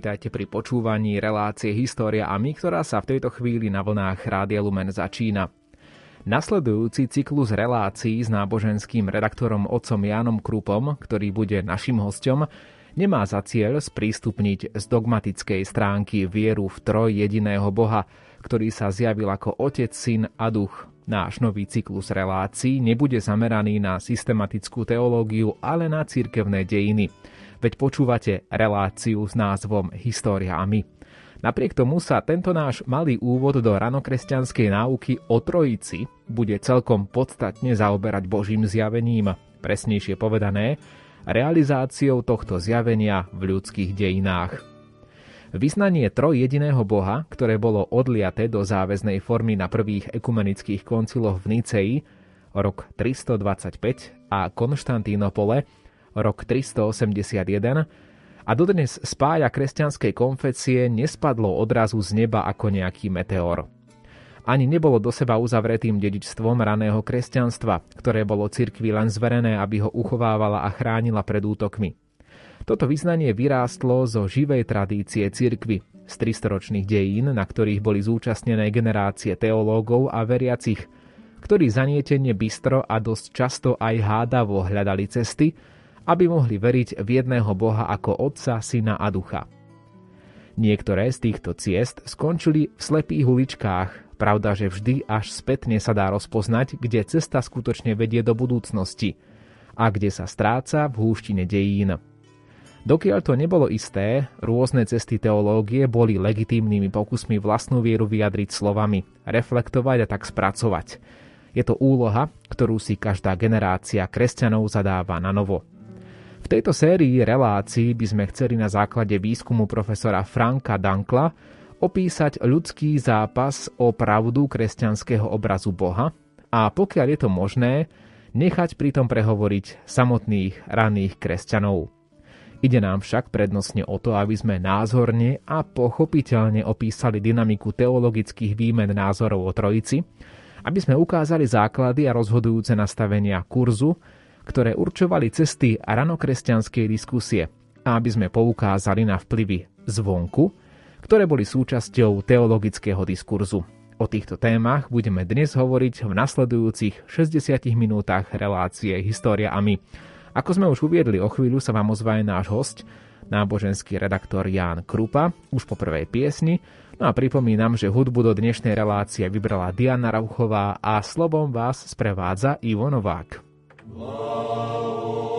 Vítajte pri počúvaní relácie História a my, ktorá sa v tejto chvíli na vlnách Rádia Lumen začína. Nasledujúci cyklus relácií s náboženským redaktorom otcom Jánom Krupom, ktorý bude našim hostom, nemá za cieľ sprístupniť z dogmatickej stránky vieru v troj jediného Boha, ktorý sa zjavil ako Otec, Syn a Duch. Náš nový cyklus relácií nebude zameraný na systematickú teológiu, ale na cirkevné dejiny – veď počúvate reláciu s názvom História. Napriek tomu sa tento náš malý úvod do ranokresťanskej náuky o Trojici bude celkom podstatne zaoberať Božím zjavením, presnejšie povedané, realizáciou tohto zjavenia v ľudských dejinách. Vyznanie troj jediného Boha, ktoré bolo odliaté do záväznej formy na prvých ekumenických konciloch v Nicei, rok 325 a Konštantínopole, rok 381 a dodnes spája kresťanskej konfecie nespadlo odrazu z neba ako nejaký meteor. Ani nebolo do seba uzavretým dedičstvom raného kresťanstva, ktoré bolo cirkvi len zverené, aby ho uchovávala a chránila pred útokmi. Toto vyznanie vyrástlo zo živej tradície cirkvy, z 300-ročných dejín, na ktorých boli zúčastnené generácie teológov a veriacich, ktorí zanietenie bystro a dosť často aj hádavo hľadali cesty, aby mohli veriť v jedného Boha ako Otca, Syna a Ducha. Niektoré z týchto ciest skončili v slepých uličkách, pravda, že vždy až spätne sa dá rozpoznať, kde cesta skutočne vedie do budúcnosti a kde sa stráca v húštine dejín. Dokiaľ to nebolo isté, rôzne cesty teológie boli legitímnymi pokusmi vlastnú vieru vyjadriť slovami, reflektovať a tak spracovať. Je to úloha, ktorú si každá generácia kresťanov zadáva na novo. V tejto sérii relácií by sme chceli na základe výskumu profesora Franka Dankla opísať ľudský zápas o pravdu kresťanského obrazu Boha a pokiaľ je to možné, nechať pritom prehovoriť samotných raných kresťanov. Ide nám však prednostne o to, aby sme názorne a pochopiteľne opísali dynamiku teologických výmen názorov o Trojici, aby sme ukázali základy a rozhodujúce nastavenia kurzu, ktoré určovali cesty ranokresťanskej diskusie a aby sme poukázali na vplyvy zvonku, ktoré boli súčasťou teologického diskurzu. O týchto témach budeme dnes hovoriť v nasledujúcich 60 minútach relácie História a my. Ako sme už uviedli, o chvíľu sa vám ozvaje náš host, náboženský redaktor Ján Krupa, už po prvej piesni. No a pripomínam, že hudbu do dnešnej relácie vybrala Diana Rauchová a slovom vás sprevádza Ivo Novák. Glory.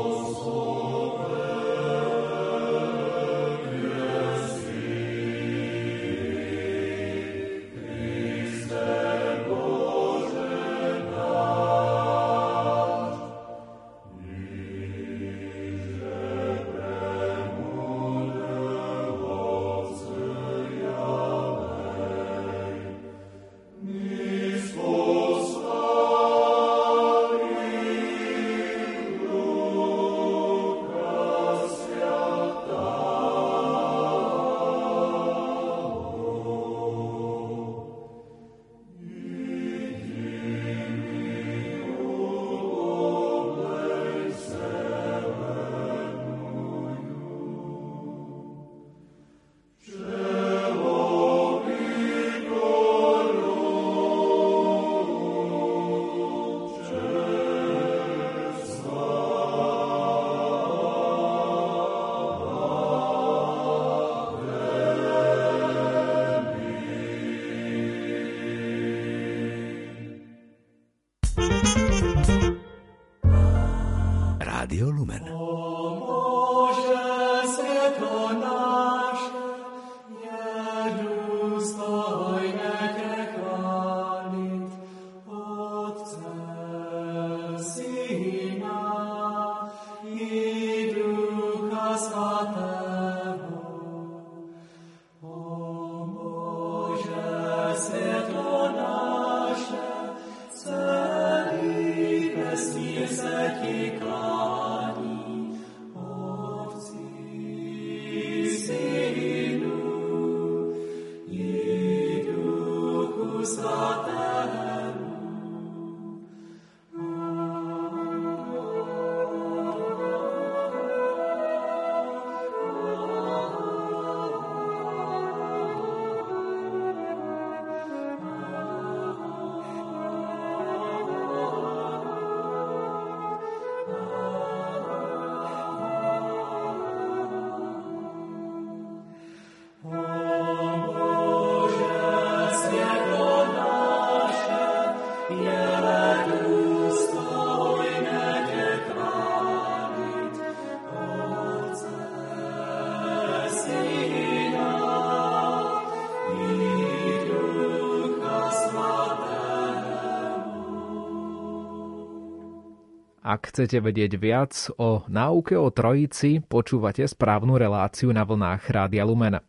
Ak chcete vedieť viac o náuke o Trojici, počúvate správnu reláciu na vlnách Rádia Lumen.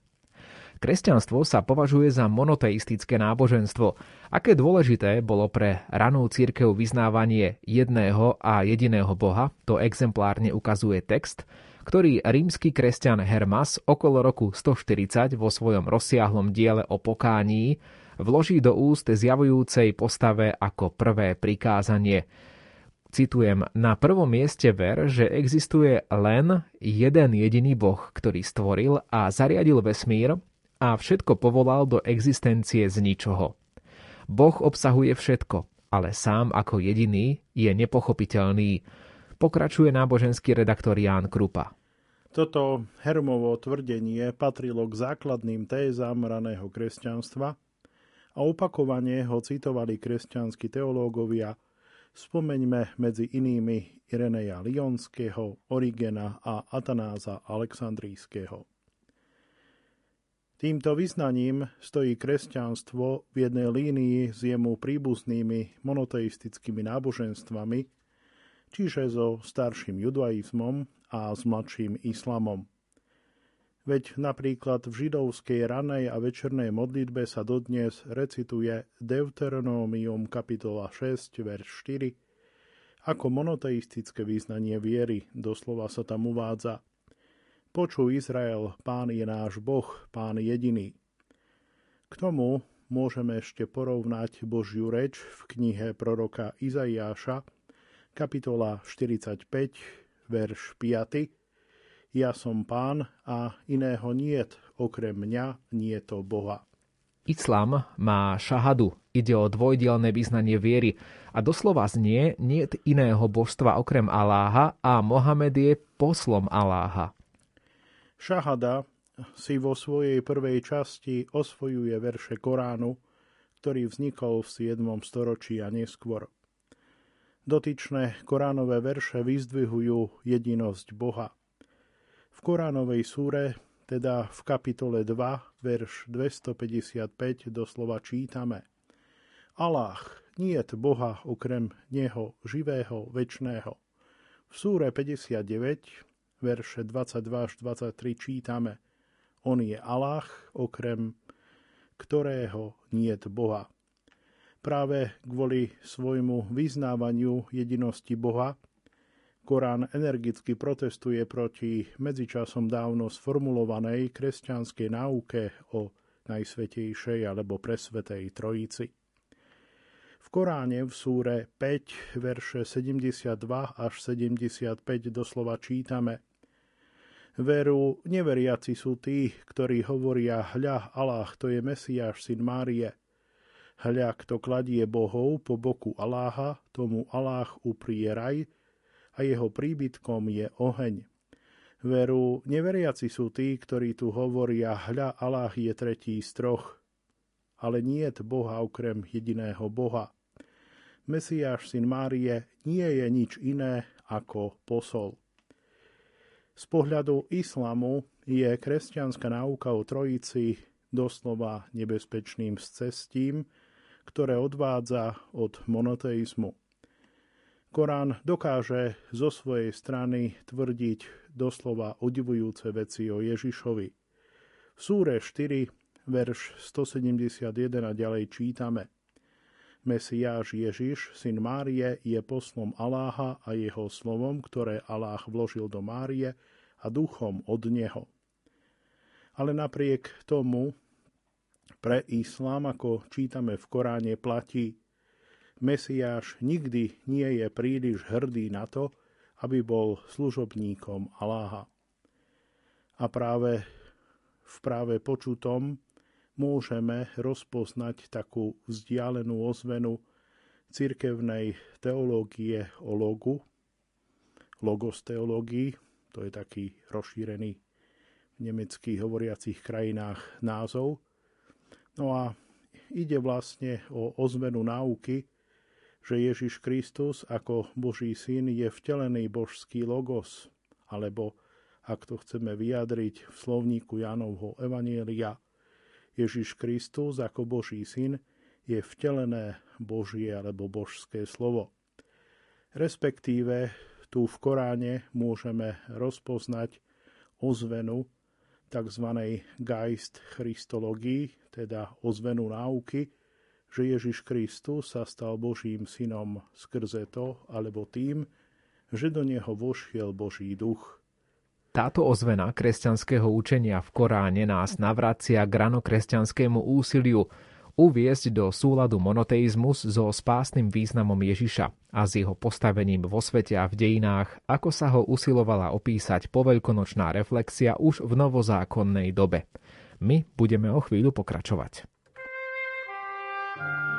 Kresťanstvo sa považuje za monoteistické náboženstvo. Aké dôležité bolo pre ranú církev vyznávanie jedného a jediného Boha, to exemplárne ukazuje text, ktorý rímsky kresťan Hermas okolo roku 140 vo svojom rozsiahlom diele o pokání vloží do úst zjavujúcej postave ako prvé prikázanie – Citujem, na prvom mieste ver, že existuje len jeden jediný Boh, ktorý stvoril a zariadil vesmír a všetko povolal do existencie z ničoho. Boh obsahuje všetko, ale sám ako jediný je nepochopiteľný, pokračuje náboženský redaktor Ján Krupa. Toto Hermovo tvrdenie patrilo k základným tézam raného kresťanstva a opakovane ho citovali kresťanskí teológovia – Spomeňme medzi inými Ireneja Lionského, Origena a Atanáza Aleksandrijského. Týmto vyznaním stojí kresťanstvo v jednej línii s jemu príbuznými monoteistickými náboženstvami, čiže so starším judaizmom a s mladším islamom. Veď napríklad v židovskej ranej a večernej modlitbe sa dodnes recituje Deuteronomium kapitola 6, verš 4, ako monoteistické význanie viery, doslova sa tam uvádza. Počuj Izrael, pán je náš Boh, pán jediný. K tomu môžeme ešte porovnať Božiu reč v knihe proroka Izaiáša, kapitola 45, verš 5, ja som pán a iného niet, okrem mňa nie to Boha. Islám má šahadu, ide o dvojdielne vyznanie viery a doslova znie niet iného božstva okrem Aláha a Mohamed je poslom Aláha. Šahada si vo svojej prvej časti osvojuje verše Koránu, ktorý vznikol v 7. storočí a neskôr. Dotyčné koránové verše vyzdvihujú jedinosť Boha – v Koránovej súre, teda v kapitole 2, verš 255, doslova čítame Allah, je Boha okrem Neho, živého, večného. V súre 59, verše 22 až 23 čítame On je Allah, okrem ktorého nie je Boha. Práve kvôli svojmu vyznávaniu jedinosti Boha Korán energicky protestuje proti medzičasom dávno sformulovanej kresťanskej náuke o Najsvetejšej alebo Presvetej Trojici. V Koráne v súre 5, verše 72 až 75 doslova čítame Veru, neveriaci sú tí, ktorí hovoria, hľa, Allah, to je Mesiáš, syn Márie. Hľa, kto kladie bohov po boku Aláha, tomu Allah uprie raj, a jeho príbytkom je oheň. Veru, neveriaci sú tí, ktorí tu hovoria, hľa Allah je tretí z troch. Ale nie je Boha okrem jediného Boha. Mesiáš, syn Márie, nie je nič iné ako posol. Z pohľadu islamu je kresťanská náuka o trojici doslova nebezpečným scestím, ktoré odvádza od monoteizmu. Korán dokáže zo svojej strany tvrdiť doslova udivujúce veci o Ježišovi. V súre 4, verš 171 a ďalej čítame Mesiáš Ježiš, syn Márie, je poslom Aláha a jeho slovom, ktoré Aláh vložil do Márie a duchom od neho. Ale napriek tomu pre islám, ako čítame v Koráne, platí Mesiáš nikdy nie je príliš hrdý na to, aby bol služobníkom Aláha. A práve v práve počutom môžeme rozpoznať takú vzdialenú ozvenu cirkevnej teológie o logu, logos teológii, to je taký rozšírený v nemeckých hovoriacich krajinách názov. No a ide vlastne o ozvenu náuky, že Ježiš Kristus ako Boží syn je vtelený božský logos, alebo ak to chceme vyjadriť v slovníku Jánovho Evanielia, Ježiš Kristus ako Boží syn je vtelené Božie alebo božské slovo. Respektíve tu v Koráne môžeme rozpoznať ozvenu tzv. Geist Christologii, teda ozvenu náuky, že Ježiš Kristus sa stal Božím synom skrze to alebo tým, že do neho vošiel Boží duch. Táto ozvena kresťanského učenia v Koráne nás navracia k ranokresťanskému úsiliu uviesť do súladu monoteizmus so spásnym významom Ježiša a s jeho postavením vo svete a v dejinách, ako sa ho usilovala opísať poveľkonočná reflexia už v novozákonnej dobe. My budeme o chvíľu pokračovať. Thank you.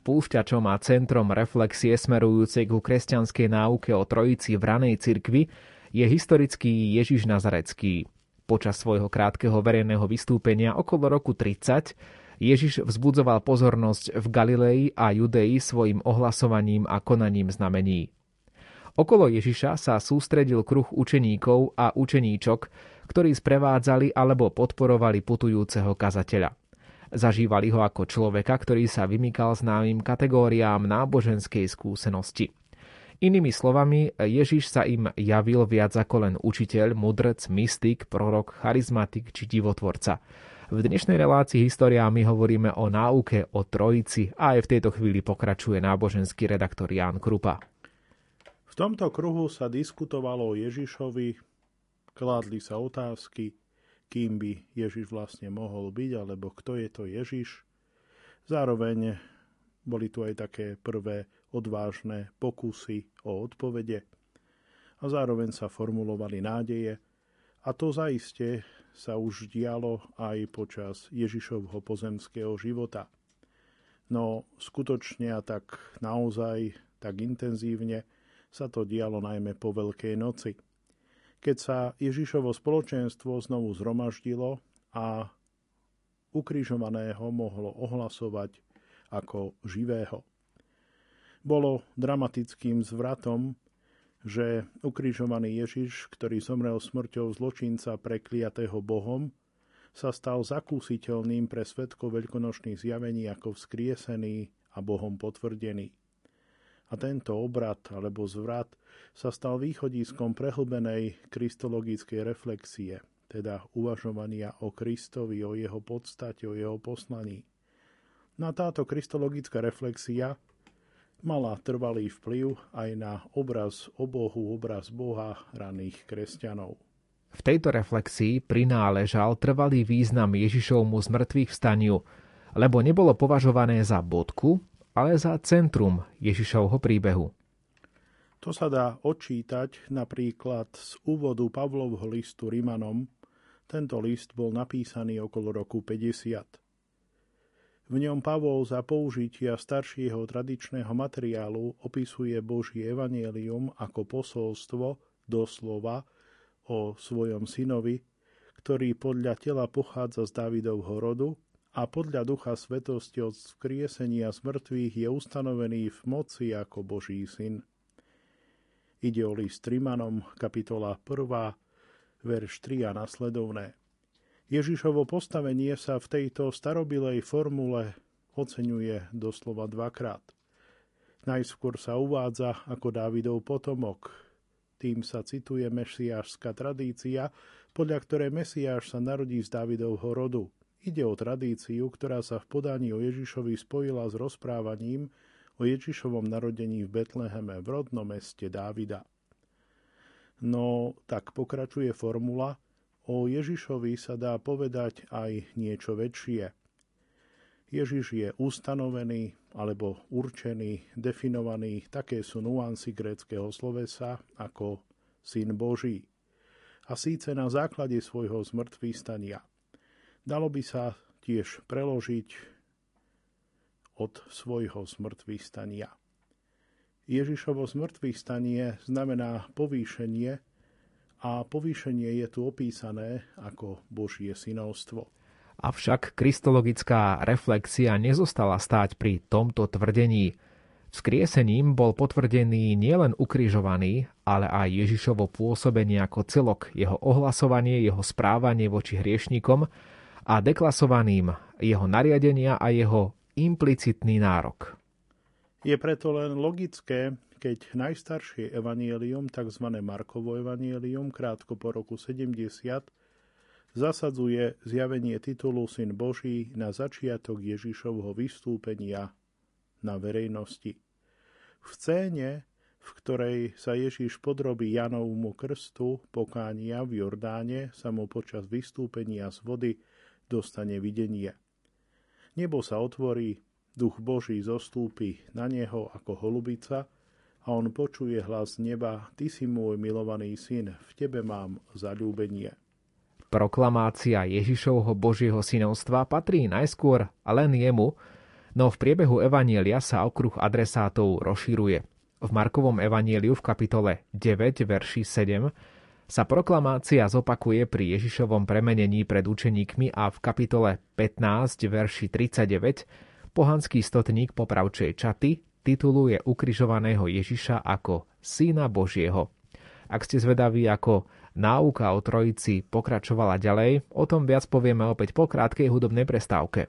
Spúšťačom a centrom reflexie smerujúcej ku kresťanskej náuke o trojici v ranej cirkvi je historický Ježiš Nazarecký. Počas svojho krátkeho verejného vystúpenia okolo roku 30 Ježiš vzbudzoval pozornosť v Galilei a Judei svojim ohlasovaním a konaním znamení. Okolo Ježiša sa sústredil kruh učeníkov a učeníčok, ktorí sprevádzali alebo podporovali putujúceho kazateľa. Zažívali ho ako človeka, ktorý sa vymykal známym kategóriám náboženskej skúsenosti. Inými slovami, Ježiš sa im javil viac ako len učiteľ, mudrc, mystik, prorok, charizmatik či divotvorca. V dnešnej relácii História my hovoríme o náuke o trojici a aj v tejto chvíli pokračuje náboženský redaktor Ján Krupa. V tomto kruhu sa diskutovalo o Ježišovi, kládli sa otázky, kým by Ježiš vlastne mohol byť, alebo kto je to Ježiš. Zároveň Boli tu aj také prvé odvážne pokusy o odpovede a zároveň sa formulovali nádeje a to zaiste sa už dialo aj počas Ježišovho pozemského života. No skutočne a tak naozaj, tak intenzívne sa to dialo najmä po Veľkej noci. Keď sa Ježišovo spoločenstvo znovu zhromaždilo a ukrižovaného mohlo ohlasovať ako živého. Bolo dramatickým zvratom, že ukrižovaný Ježiš, ktorý zomrel smrťou zločinca prekliatého Bohom, sa stal zakúsiteľným pre svetkov veľkonočných zjavení ako vzkriesený a Bohom potvrdený. A tento obrad alebo zvrat sa stal východiskom prehlbenej kristologickej reflexie, teda uvažovania o Kristovi, o jeho podstate, o jeho poslaní. Na táto kristologická reflexia mala trvalý vplyv aj na obraz obohu, obraz Boha raných kresťanov. V tejto reflexii prináležal trvalý význam Ježišovmu zmrtvých vstaniu, lebo nebolo považované za bodku, ale za centrum Ježišovho príbehu. To sa dá odčítať napríklad z úvodu Pavlovho listu Rimanom. Tento list bol napísaný okolo roku 50. V ňom Pavol za použitia staršieho tradičného materiálu opisuje Božie evanielium ako posolstvo doslova o svojom synovi, ktorý podľa tela pochádza z Dávidovho rodu a podľa Ducha Svetosti od skriesenia z je ustanovený v moci ako Boží syn. Ide o list Trimanom, kapitola 1, verš 3 a nasledovné. Ježišovo postavenie sa v tejto starobilej formule oceňuje doslova dvakrát. Najskôr sa uvádza ako Dávidov potomok. Tým sa cituje mesiášska tradícia, podľa ktorej Mesiáš sa narodí z Dávidovho rodu. Ide o tradíciu, ktorá sa v podaní o Ježišovi spojila s rozprávaním o Ježišovom narodení v Betleheme v rodnom meste Dávida. No tak pokračuje formula – O Ježišovi sa dá povedať aj niečo väčšie. Ježiš je ustanovený alebo určený, definovaný, také sú nuancy gréckého slovesa ako syn Boží. A síce na základe svojho zmrtvý stania. Dalo by sa tiež preložiť od svojho zmrtvý stania. Ježišovo zmrtvý stanie znamená povýšenie, a povýšenie je tu opísané ako Božie synovstvo. Avšak kristologická reflexia nezostala stáť pri tomto tvrdení. Vzkriesením bol potvrdený nielen ukrižovaný, ale aj Ježišovo pôsobenie ako celok, jeho ohlasovanie, jeho správanie voči hriešnikom a deklasovaným jeho nariadenia a jeho implicitný nárok. Je preto len logické, keď najstaršie evanielium, tzv. Markovo evanielium, krátko po roku 70, zasadzuje zjavenie titulu Syn Boží na začiatok Ježišovho vystúpenia na verejnosti. V scéne, v ktorej sa Ježiš podrobí Janovmu krstu pokánia v Jordáne, sa mu počas vystúpenia z vody dostane videnie. Nebo sa otvorí, duch Boží zostúpi na neho ako holubica – a on počuje hlas neba, Ty si môj milovaný syn, v Tebe mám zalúbenie. Proklamácia Ježišovho Božieho synovstva patrí najskôr len jemu, no v priebehu Evanielia sa okruh adresátov rozširuje. V Markovom Evanieliu v kapitole 9, verši 7 sa proklamácia zopakuje pri Ježišovom premenení pred učeníkmi a v kapitole 15, verši 39 pohanský stotník popravčej čaty tituluje ukrižovaného Ježiša ako Syna Božieho. Ak ste zvedaví, ako náuka o Trojici pokračovala ďalej, o tom viac povieme opäť po krátkej hudobnej prestávke.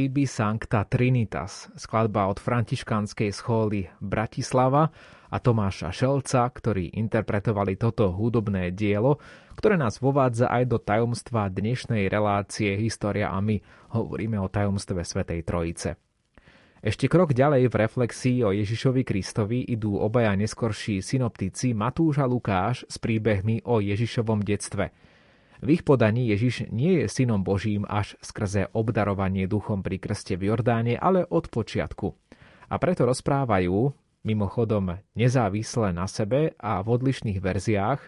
Tibi Sancta Trinitas, skladba od františkanskej schóly Bratislava a Tomáša Šelca, ktorí interpretovali toto hudobné dielo, ktoré nás vovádza aj do tajomstva dnešnej relácie História a my hovoríme o tajomstve Svetej Trojice. Ešte krok ďalej v reflexii o Ježišovi Kristovi idú obaja neskorší synoptici Matúš Lukáš s príbehmi o Ježišovom detstve – v ich podaní Ježiš nie je synom Božím až skrze obdarovanie duchom pri krste v Jordáne, ale od počiatku. A preto rozprávajú, mimochodom nezávisle na sebe a v odlišných verziách,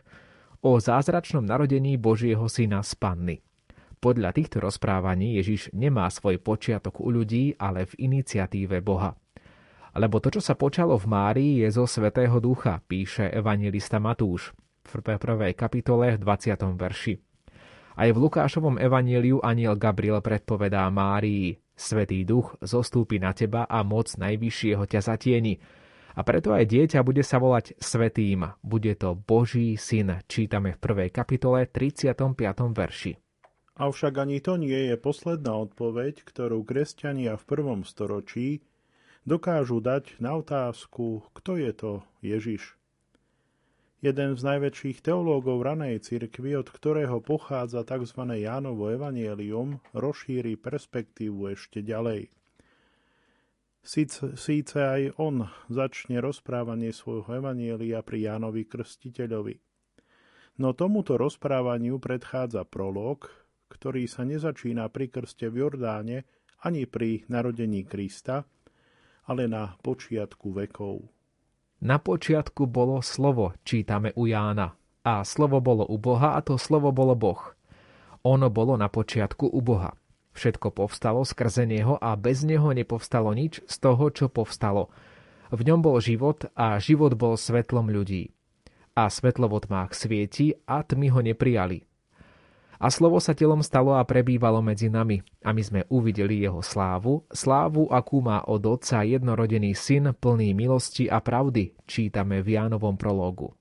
o zázračnom narodení Božieho syna z Panny. Podľa týchto rozprávaní Ježiš nemá svoj počiatok u ľudí, ale v iniciatíve Boha. Lebo to, čo sa počalo v Márii, je zo Svetého Ducha, píše evangelista Matúš v prvej kapitole v 20. verši. Aj v Lukášovom evaníliu aniel Gabriel predpovedá Márii, Svetý duch zostúpi na teba a moc najvyššieho ťa zatieni. A preto aj dieťa bude sa volať Svetým. Bude to Boží syn, čítame v prvej kapitole 35. verši. Avšak ani to nie je posledná odpoveď, ktorú kresťania v prvom storočí dokážu dať na otázku, kto je to Ježiš. Jeden z najväčších teológov ranej cirkvi, od ktorého pochádza tzv. Jánovo evanielium, rozšíri perspektívu ešte ďalej. Síce, síce aj on začne rozprávanie svojho evanielia pri Jánovi Krstiteľovi. No tomuto rozprávaniu predchádza prolog, ktorý sa nezačína pri krste v Jordáne ani pri narodení Krista, ale na počiatku vekov. Na počiatku bolo slovo, čítame u Jána. A slovo bolo u Boha a to slovo bolo Boh. Ono bolo na počiatku u Boha. Všetko povstalo skrze Neho a bez Neho nepovstalo nič z toho, čo povstalo. V ňom bol život a život bol svetlom ľudí. A svetlo v tmách svieti a tmy ho neprijali. A slovo sa telom stalo a prebývalo medzi nami. A my sme uvideli jeho slávu, slávu, akú má od Otca jednorodený syn, plný milosti a pravdy, čítame v Jánovom prológu.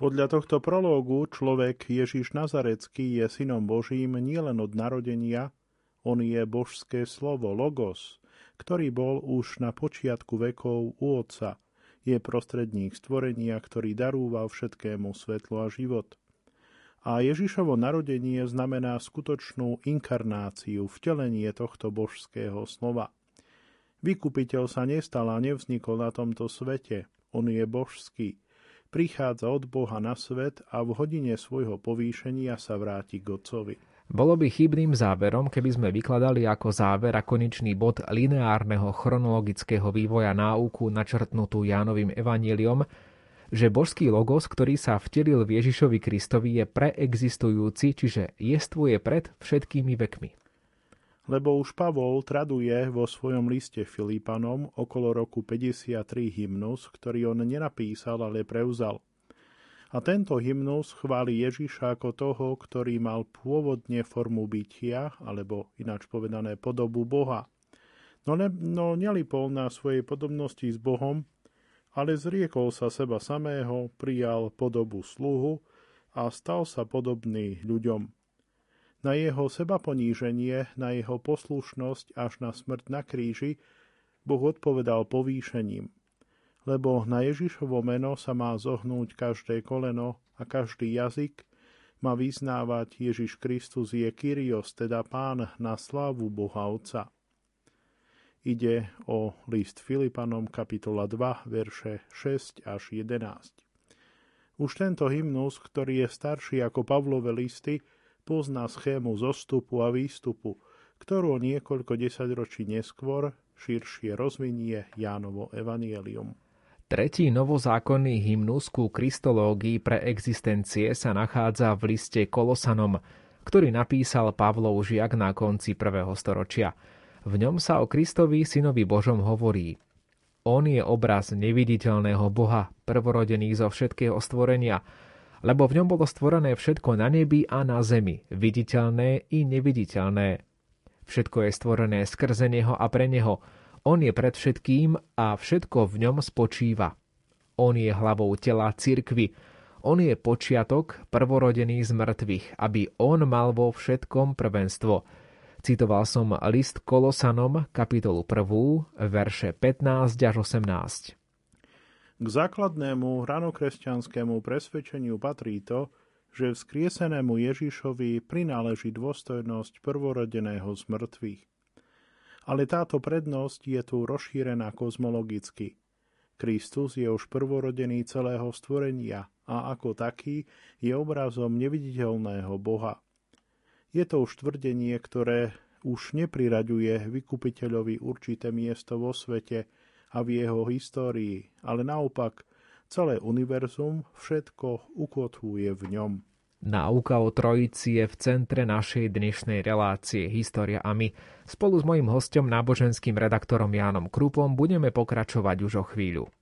Podľa tohto prológu človek Ježiš Nazarecký je synom Božím nielen od narodenia, on je božské slovo, logos, ktorý bol už na počiatku vekov u Otca, je prostredník stvorenia, ktorý darúval všetkému svetlo a život – a Ježišovo narodenie znamená skutočnú inkarnáciu, vtelenie tohto božského slova. Vykupiteľ sa nestal a nevznikol na tomto svete. On je božský. Prichádza od Boha na svet a v hodine svojho povýšenia sa vráti k Otcovi. Bolo by chybným záverom, keby sme vykladali ako záver a konečný bod lineárneho chronologického vývoja náuku načrtnutú Jánovým evaníliom, že božský logos, ktorý sa vtelil v Ježišovi Kristovi, je preexistujúci, čiže jestvuje pred všetkými vekmi. Lebo už Pavol traduje vo svojom liste Filípanom okolo roku 53 hymnus, ktorý on nenapísal, ale preuzal. A tento hymnus chváli Ježiša ako toho, ktorý mal pôvodne formu bytia, alebo ináč povedané podobu Boha. No, ne, no nelipol na svojej podobnosti s Bohom, ale zriekol sa seba samého, prijal podobu sluhu a stal sa podobný ľuďom. Na jeho seba poníženie, na jeho poslušnosť až na smrť na kríži Boh odpovedal povýšením, lebo na Ježišovo meno sa má zohnúť každé koleno a každý jazyk má vyznávať Ježiš Kristus je Kyrios, teda Pán na slávu Boha Otca. Ide o list Filipanom kapitola 2, verše 6 až 11. Už tento hymnus, ktorý je starší ako Pavlové listy, pozná schému zostupu a výstupu, ktorú niekoľko desaťročí neskôr širšie rozvinie Jánovo evanielium. Tretí novozákonný hymnus ku kristológii pre existencie sa nachádza v liste Kolosanom, ktorý napísal Pavlov žiak na konci prvého storočia – v ňom sa o Kristovi synovi Božom hovorí On je obraz neviditeľného Boha, prvorodený zo všetkého stvorenia, lebo v ňom bolo stvorené všetko na nebi a na zemi, viditeľné i neviditeľné. Všetko je stvorené skrze Neho a pre Neho. On je pred všetkým a všetko v ňom spočíva. On je hlavou tela cirkvy. On je počiatok, prvorodený z mŕtvych, aby on mal vo všetkom prvenstvo – Citoval som list Kolosanom, kapitolu 1, verše 15 až 18. K základnému ranokresťanskému presvedčeniu patrí to, že vzkriesenému Ježišovi prináleží dôstojnosť prvorodeného z mŕtvych. Ale táto prednosť je tu rozšírená kozmologicky. Kristus je už prvorodený celého stvorenia a ako taký je obrazom neviditeľného Boha. Je to už tvrdenie, ktoré už nepriraďuje vykupiteľovi určité miesto vo svete a v jeho histórii, ale naopak celé univerzum všetko ukotvuje v ňom. Náuka o Trojici je v centre našej dnešnej relácie História a my. Spolu s mojím hostom, náboženským redaktorom Jánom Krupom, budeme pokračovať už o chvíľu.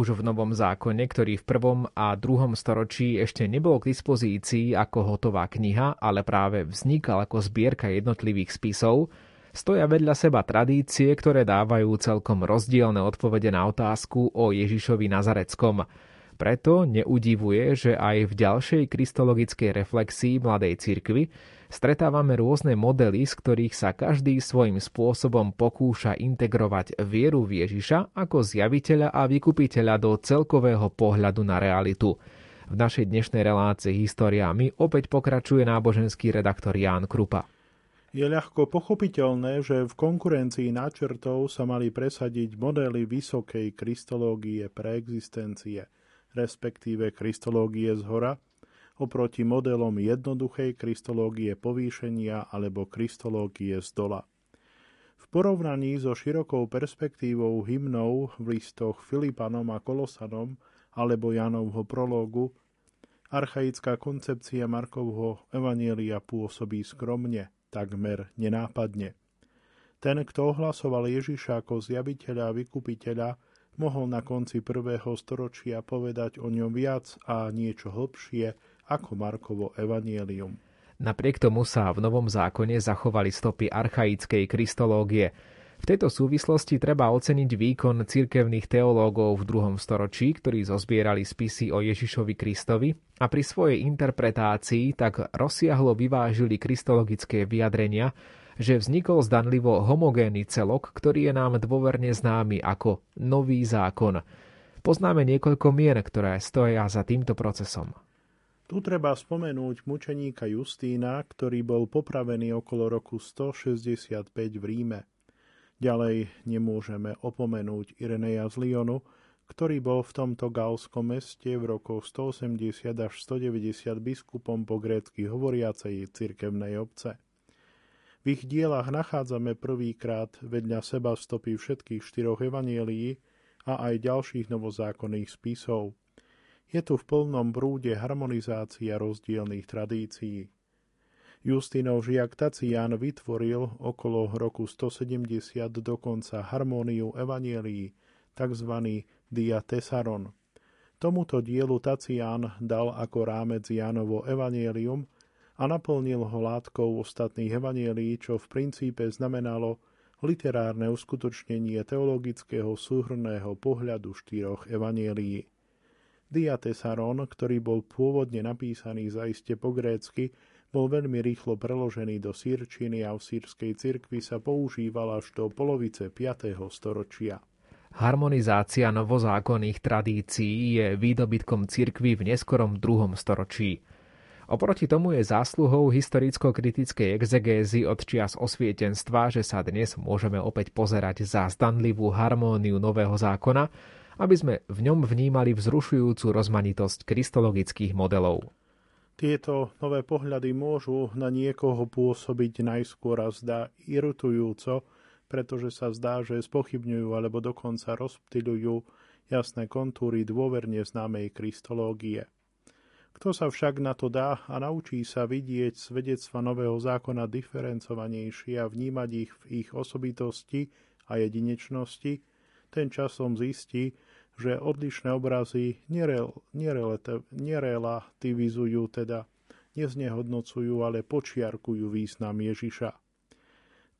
Už v Novom zákone, ktorý v prvom a druhom storočí ešte nebol k dispozícii ako hotová kniha, ale práve vznikal ako zbierka jednotlivých spisov, stoja vedľa seba tradície, ktoré dávajú celkom rozdielne odpovede na otázku o Ježišovi Nazareckom. Preto neudivuje, že aj v ďalšej kristologickej reflexii mladej cirkvy stretávame rôzne modely, z ktorých sa každý svojím spôsobom pokúša integrovať vieru v Ježiša ako zjaviteľa a vykupiteľa do celkového pohľadu na realitu. V našej dnešnej relácii Históriami opäť pokračuje náboženský redaktor Ján Krupa. Je ľahko pochopiteľné, že v konkurencii náčrtov sa mali presadiť modely vysokej kristológie pre existencie – respektíve kristológie z hora, oproti modelom jednoduchej kristológie povýšenia alebo kristológie z dola. V porovnaní so širokou perspektívou hymnov v listoch Filipanom a Kolosanom alebo Janovho prológu, archaická koncepcia Markovho evanielia pôsobí skromne, takmer nenápadne. Ten, kto ohlasoval Ježiša ako zjaviteľa a vykupiteľa, mohol na konci prvého storočia povedať o ňom viac a niečo hlbšie ako Markovo evanielium. Napriek tomu sa v Novom zákone zachovali stopy archaickej kristológie. V tejto súvislosti treba oceniť výkon cirkevných teológov v druhom storočí, ktorí zozbierali spisy o Ježišovi Kristovi a pri svojej interpretácii tak rozsiahlo vyvážili kristologické vyjadrenia, že vznikol zdanlivo homogénny celok, ktorý je nám dôverne známy ako Nový zákon. Poznáme niekoľko mien, ktoré stoja za týmto procesom. Tu treba spomenúť mučeníka Justína, ktorý bol popravený okolo roku 165 v Ríme. Ďalej nemôžeme opomenúť Ireneja z Lyonu, ktorý bol v tomto galskom meste v rokoch 180 až 190 biskupom po grécky hovoriacej cirkevnej obce. V ich dielach nachádzame prvýkrát vedľa seba stopy všetkých štyroch evanielií a aj ďalších novozákonných spisov. Je tu v plnom prúde harmonizácia rozdielných tradícií. Justinov žiak Tacián vytvoril okolo roku 170 dokonca harmóniu evanielií, tzv. diatesaron. Tomuto dielu Tacián dal ako rámec Jánovo evanielium – a naplnil ho látkou ostatných evanielí, čo v princípe znamenalo literárne uskutočnenie teologického súhrného pohľadu štyroch evanielií. Diatesaron, ktorý bol pôvodne napísaný zaiste po grécky, bol veľmi rýchlo preložený do sírčiny a v sírskej cirkvi sa používal až do polovice 5. storočia. Harmonizácia novozákonných tradícií je výdobytkom cirkvy v neskorom druhom storočí. Oproti tomu je zásluhou historicko-kritickej exegézy od čias osvietenstva, že sa dnes môžeme opäť pozerať za zdanlivú harmóniu nového zákona, aby sme v ňom vnímali vzrušujúcu rozmanitosť kristologických modelov. Tieto nové pohľady môžu na niekoho pôsobiť najskôr a zdá irutujúco, pretože sa zdá, že spochybňujú alebo dokonca rozptyľujú jasné kontúry dôverne známej kristológie. Kto sa však na to dá a naučí sa vidieť svedectva nového zákona diferencovanejšie a vnímať ich v ich osobitosti a jedinečnosti, ten časom zistí, že odlišné obrazy nerel, nerelativizujú, teda neznehodnocujú, ale počiarkujú význam Ježiša.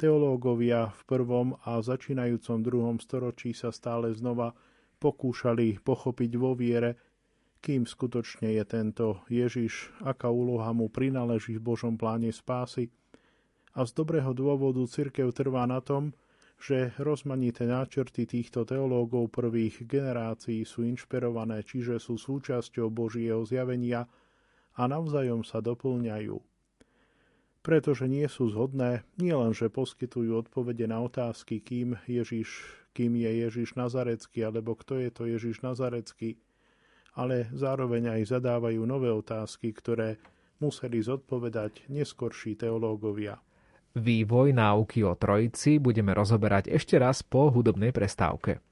Teológovia v prvom a začínajúcom druhom storočí sa stále znova pokúšali pochopiť vo viere, kým skutočne je tento Ježiš, aká úloha mu prináleží v Božom pláne spásy. A z dobrého dôvodu cirkev trvá na tom, že rozmanité náčrty týchto teológov prvých generácií sú inšpirované, čiže sú súčasťou Božieho zjavenia a navzájom sa doplňajú. Pretože nie sú zhodné, nielenže poskytujú odpovede na otázky, kým, Ježiš, kým je Ježiš Nazarecký, alebo kto je to Ježiš Nazarecký, ale zároveň aj zadávajú nové otázky, ktoré museli zodpovedať neskorší teológovia. Vývoj náuky o Trojici budeme rozoberať ešte raz po hudobnej prestávke.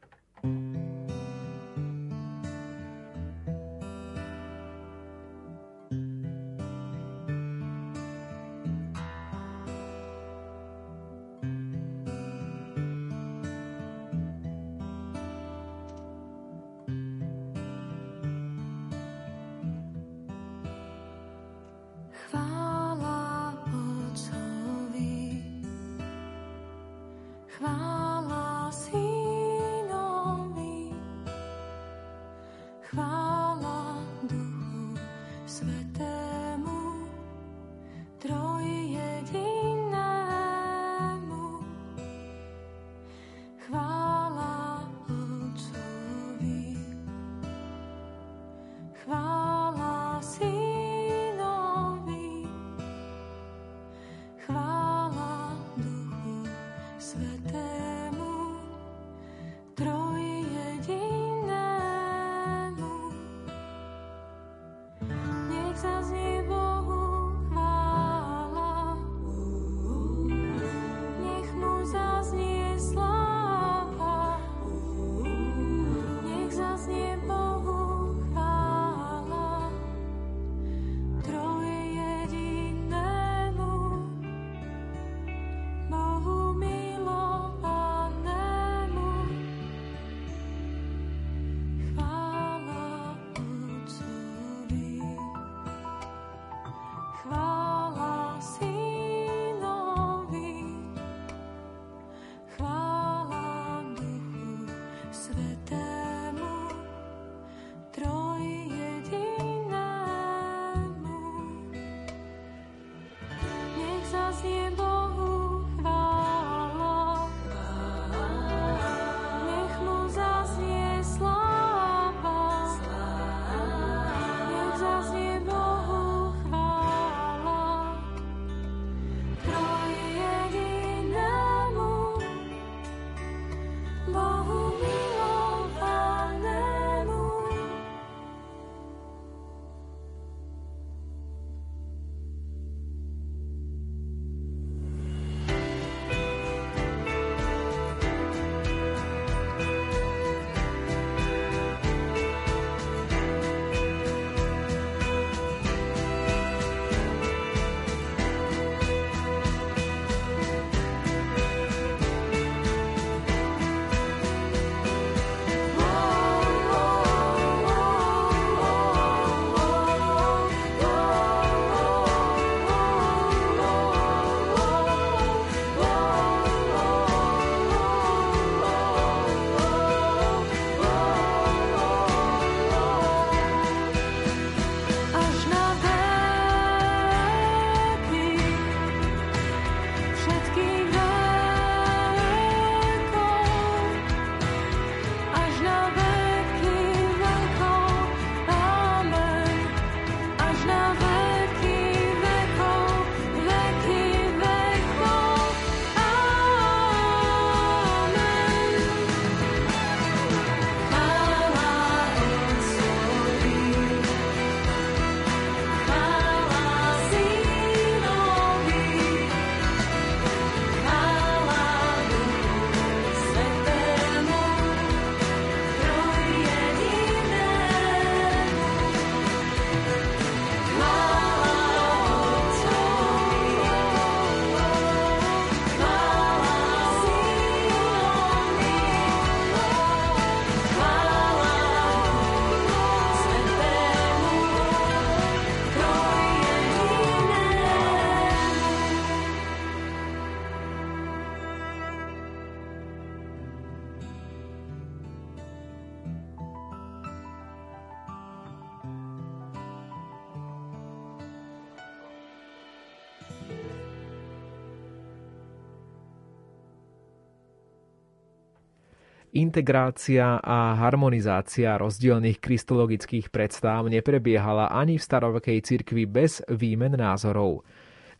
Integrácia a harmonizácia rozdielných kristologických predstáv neprebiehala ani v starovekej cirkvi bez výmen názorov.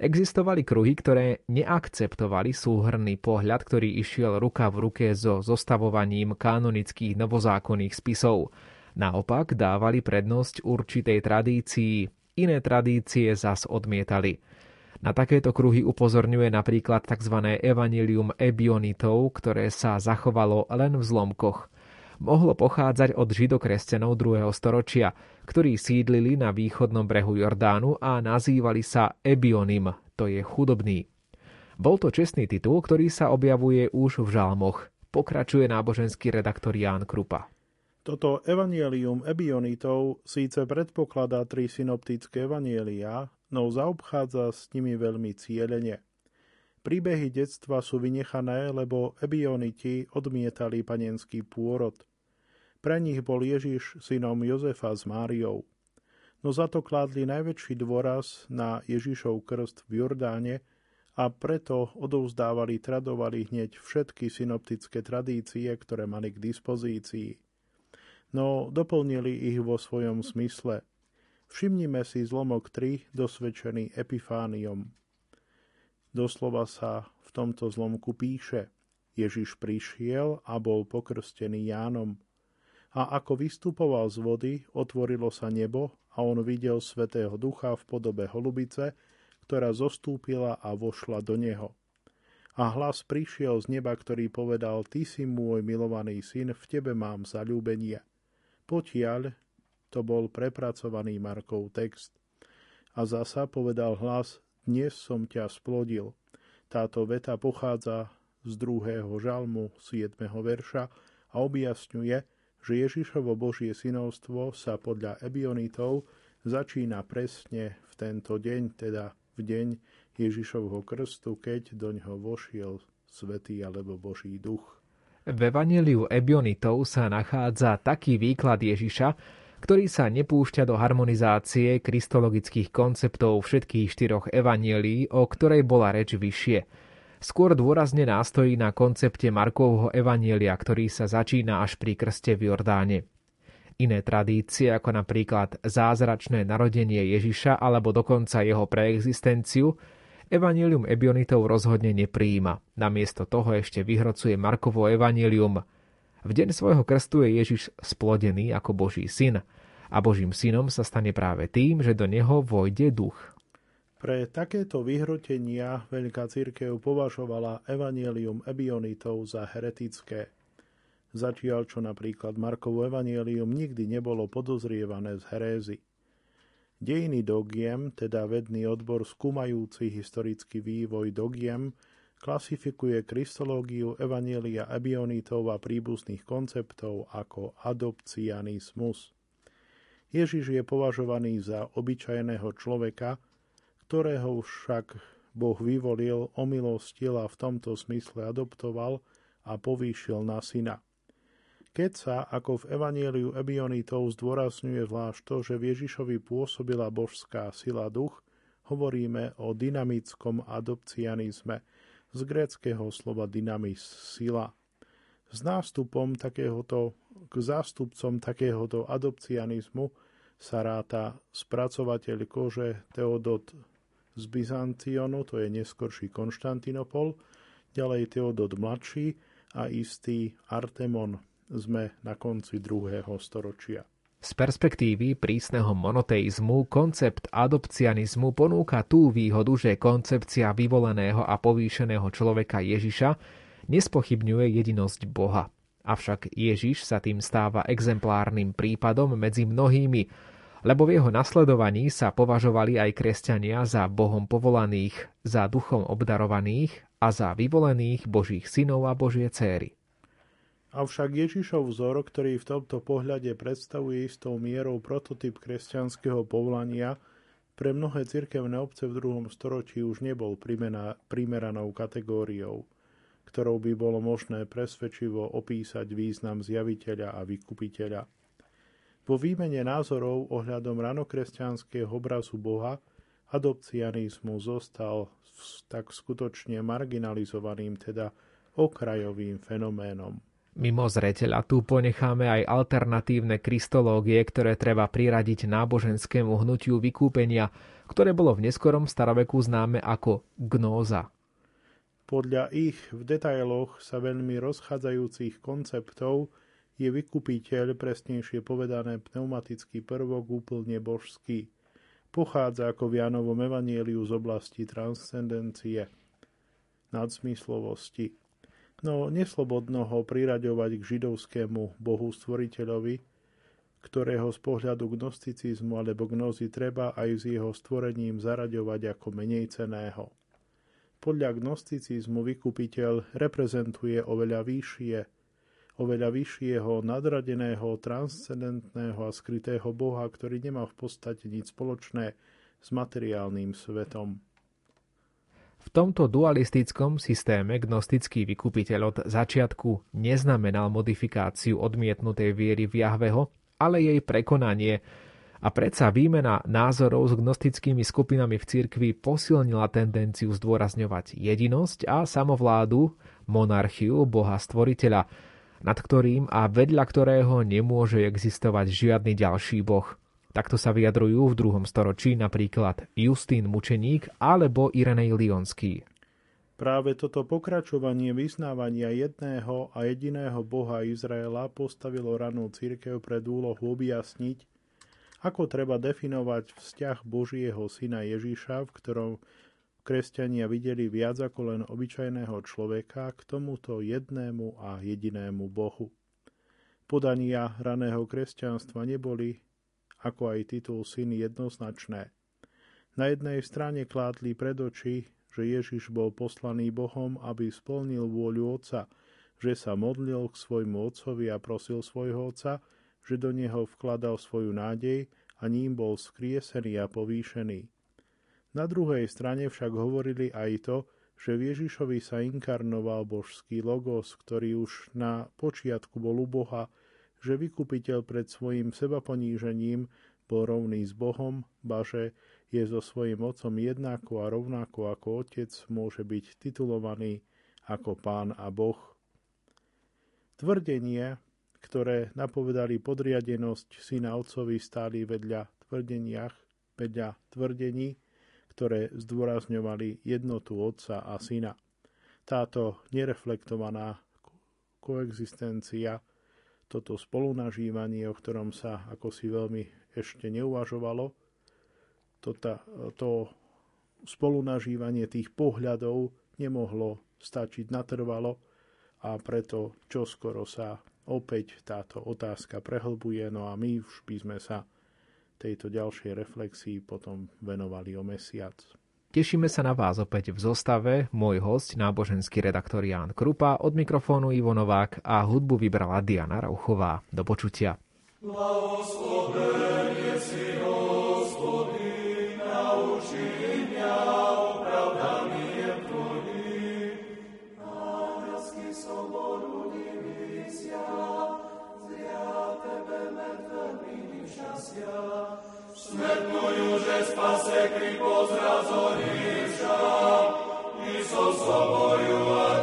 Existovali kruhy, ktoré neakceptovali súhrný pohľad, ktorý išiel ruka v ruke so zostavovaním kanonických novozákonných spisov. Naopak dávali prednosť určitej tradícii, iné tradície zas odmietali – na takéto kruhy upozorňuje napríklad tzv. evanilium ebionitov, ktoré sa zachovalo len v zlomkoch. Mohlo pochádzať od židokresťanov 2. storočia, ktorí sídlili na východnom brehu Jordánu a nazývali sa Ebionim, to je chudobný. Bol to čestný titul, ktorý sa objavuje už v žalmoch. Pokračuje náboženský redaktor Ján Krupa. Toto evanielium ebionitov síce predpokladá tri synoptické evanielia, no zaobchádza s nimi veľmi cieľene. Príbehy detstva sú vynechané, lebo ebioniti odmietali panenský pôrod. Pre nich bol Ježiš synom Jozefa s Máriou. no za to kládli najväčší dôraz na Ježišov krst v Jordáne a preto odovzdávali, tradovali hneď všetky synoptické tradície, ktoré mali k dispozícii. No doplnili ich vo svojom smysle. Všimnime si zlomok 3, dosvedčený Epifániom. Doslova sa v tomto zlomku píše Ježiš prišiel a bol pokrstený Jánom. A ako vystupoval z vody, otvorilo sa nebo a on videl Svetého Ducha v podobe holubice, ktorá zostúpila a vošla do neho. A hlas prišiel z neba, ktorý povedal, Ty si môj milovaný syn, v tebe mám zalúbenie. Potiaľ, to bol prepracovaný Markov text. A zasa povedal hlas, dnes som ťa splodil. Táto veta pochádza z druhého žalmu 7. verša a objasňuje, že Ježišovo Božie synovstvo sa podľa Ebionitov začína presne v tento deň, teda v deň Ježišovho krstu, keď do ňoho vošiel Svetý alebo Boží duch. V Evangeliu Ebionitov sa nachádza taký výklad Ježiša, ktorý sa nepúšťa do harmonizácie kristologických konceptov všetkých štyroch evanielí, o ktorej bola reč vyššie. Skôr dôrazne nástojí na koncepte Markovho evanielia, ktorý sa začína až pri krste v Jordáne. Iné tradície, ako napríklad zázračné narodenie Ježiša alebo dokonca jeho preexistenciu, Evangelium Ebionitov rozhodne nepríjima. Namiesto toho ešte vyhrocuje Markovo Evangelium. V deň svojho krstu je Ježiš splodený ako Boží syn a Božím synom sa stane práve tým, že do neho vojde duch. Pre takéto vyhrotenia Veľká církev považovala Evangelium Ebionitov za heretické zatiaľ čo napríklad Markovo evanielium nikdy nebolo podozrievané z herézy. Dejiny Dogiem, teda vedný odbor skúmajúci historický vývoj Dogiem, klasifikuje kristológiu Evanielia Ebionitov a príbuzných konceptov ako adopcianizmus. Ježiš je považovaný za obyčajného človeka, ktorého však Boh vyvolil, omilostil a v tomto smysle adoptoval a povýšil na syna. Keď sa, ako v Evanieliu Ebionitov zdôrazňuje zvlášť to, že v Ježišovi pôsobila božská sila duch, hovoríme o dynamickom adopcianizme z gréckého slova dynamis, sila. S nástupom takéhoto, k zástupcom takéhoto adopcianizmu sa ráta spracovateľ kože Teodot z Byzantionu, to je neskorší Konštantinopol, ďalej Teodot mladší a istý Artemon sme na konci druhého storočia. Z perspektívy prísneho monoteizmu koncept adopcianizmu ponúka tú výhodu, že koncepcia vyvoleného a povýšeného človeka Ježiša nespochybňuje jedinosť Boha. Avšak Ježiš sa tým stáva exemplárnym prípadom medzi mnohými, lebo v jeho nasledovaní sa považovali aj kresťania za Bohom povolaných, za duchom obdarovaných a za vyvolených Božích synov a Božie céry. Avšak Ježišov vzor, ktorý v tomto pohľade predstavuje istou mierou prototyp kresťanského povolania, pre mnohé cirkevné obce v druhom storočí už nebol primeranou kategóriou, ktorou by bolo možné presvedčivo opísať význam zjaviteľa a vykupiteľa. Vo výmene názorov ohľadom ranokresťanského obrazu Boha adopcianizmu zostal tak skutočne marginalizovaným, teda okrajovým fenoménom. Mimo zreteľa tu ponecháme aj alternatívne kristológie, ktoré treba priradiť náboženskému hnutiu vykúpenia, ktoré bolo v neskorom staroveku známe ako gnóza. Podľa ich v detailoch sa veľmi rozchádzajúcich konceptov je vykupiteľ, presnejšie povedané pneumatický prvok, úplne božský. Pochádza ako v Janovom evanieliu z oblasti transcendencie, nadzmyslovosti, no neslobodno ho priraďovať k židovskému bohu stvoriteľovi, ktorého z pohľadu gnosticizmu alebo gnozy treba aj s jeho stvorením zaraďovať ako menej ceného. Podľa gnosticizmu vykupiteľ reprezentuje oveľa vyššie, oveľa vyššieho, nadradeného, transcendentného a skrytého Boha, ktorý nemá v podstate nič spoločné s materiálnym svetom. V tomto dualistickom systéme gnostický vykupiteľ od začiatku neznamenal modifikáciu odmietnutej viery v Jahveho, ale jej prekonanie A predsa výmena názorov s gnostickými skupinami v cirkvi posilnila tendenciu zdôrazňovať jedinosť a samovládu, monarchiu Boha Stvoriteľa, nad ktorým a vedľa ktorého nemôže existovať žiadny ďalší boh. Takto sa vyjadrujú v druhom storočí napríklad Justín Mučeník alebo Irenej Lionský. Práve toto pokračovanie vyznávania jedného a jediného Boha Izraela postavilo ranú církev pred úlohu objasniť, ako treba definovať vzťah Božieho syna Ježíša, v ktorom kresťania videli viac ako len obyčajného človeka k tomuto jednému a jedinému Bohu. Podania raného kresťanstva neboli, ako aj titul syn, jednoznačné. Na jednej strane kládli pred oči že Ježiš bol poslaný Bohom, aby splnil vôľu Otca, že sa modlil k svojmu Otcovi a prosil svojho Otca, že do neho vkladal svoju nádej a ním bol skriesený a povýšený. Na druhej strane však hovorili aj to, že v Ježišovi sa inkarnoval božský logos, ktorý už na počiatku bol u Boha, že vykupiteľ pred svojim sebaponížením bol rovný s Bohom, baže je so svojím otcom jednako a rovnako ako otec môže byť titulovaný ako pán a boh. Tvrdenie, ktoré napovedali podriadenosť syna otcovi, stáli vedľa tvrdeniach, vedľa tvrdení, ktoré zdôrazňovali jednotu otca a syna. Táto nereflektovaná koexistencia, toto spolunažívanie, o ktorom sa ako si veľmi ešte neuvažovalo, to, ta, to spolunažívanie tých pohľadov nemohlo stačiť natrvalo a preto čoskoro sa opäť táto otázka prehlbuje, no a my už by sme sa tejto ďalšej reflexii potom venovali o mesiac. Tešíme sa na vás opäť v zostave. Môj host, náboženský redaktor Ján Krupa, od mikrofónu Ivo Novák a hudbu vybrala Diana Rauchová. Do počutia. Blahosloven se Hribos razoriša i sa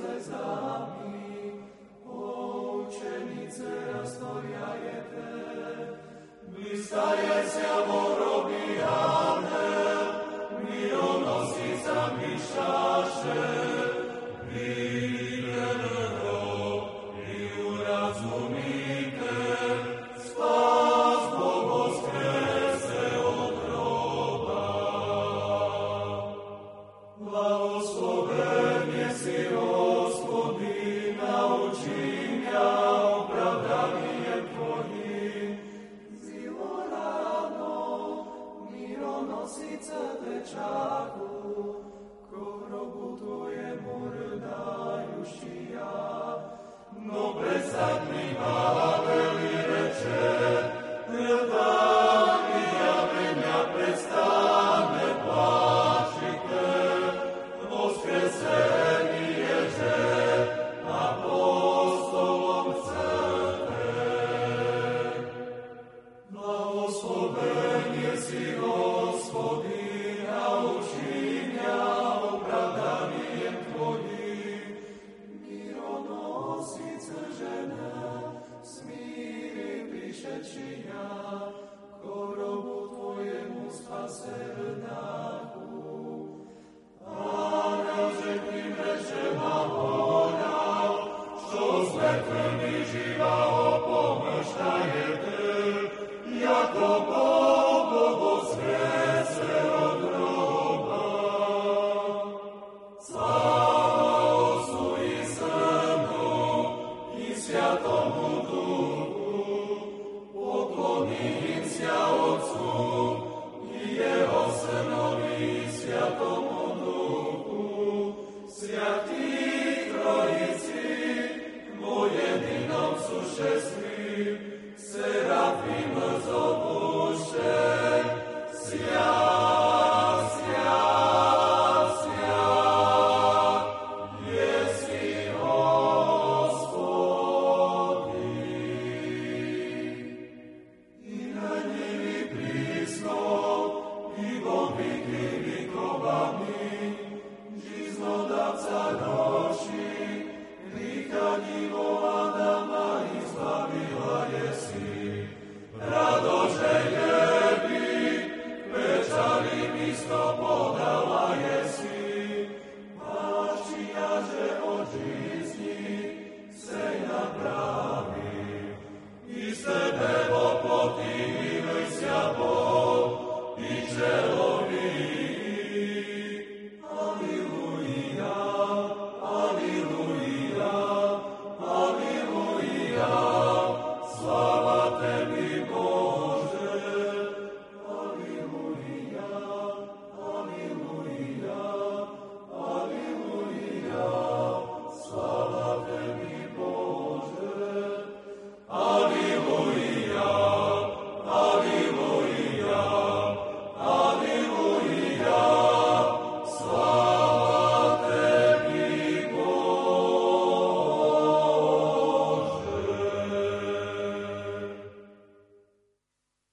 Jesus. とも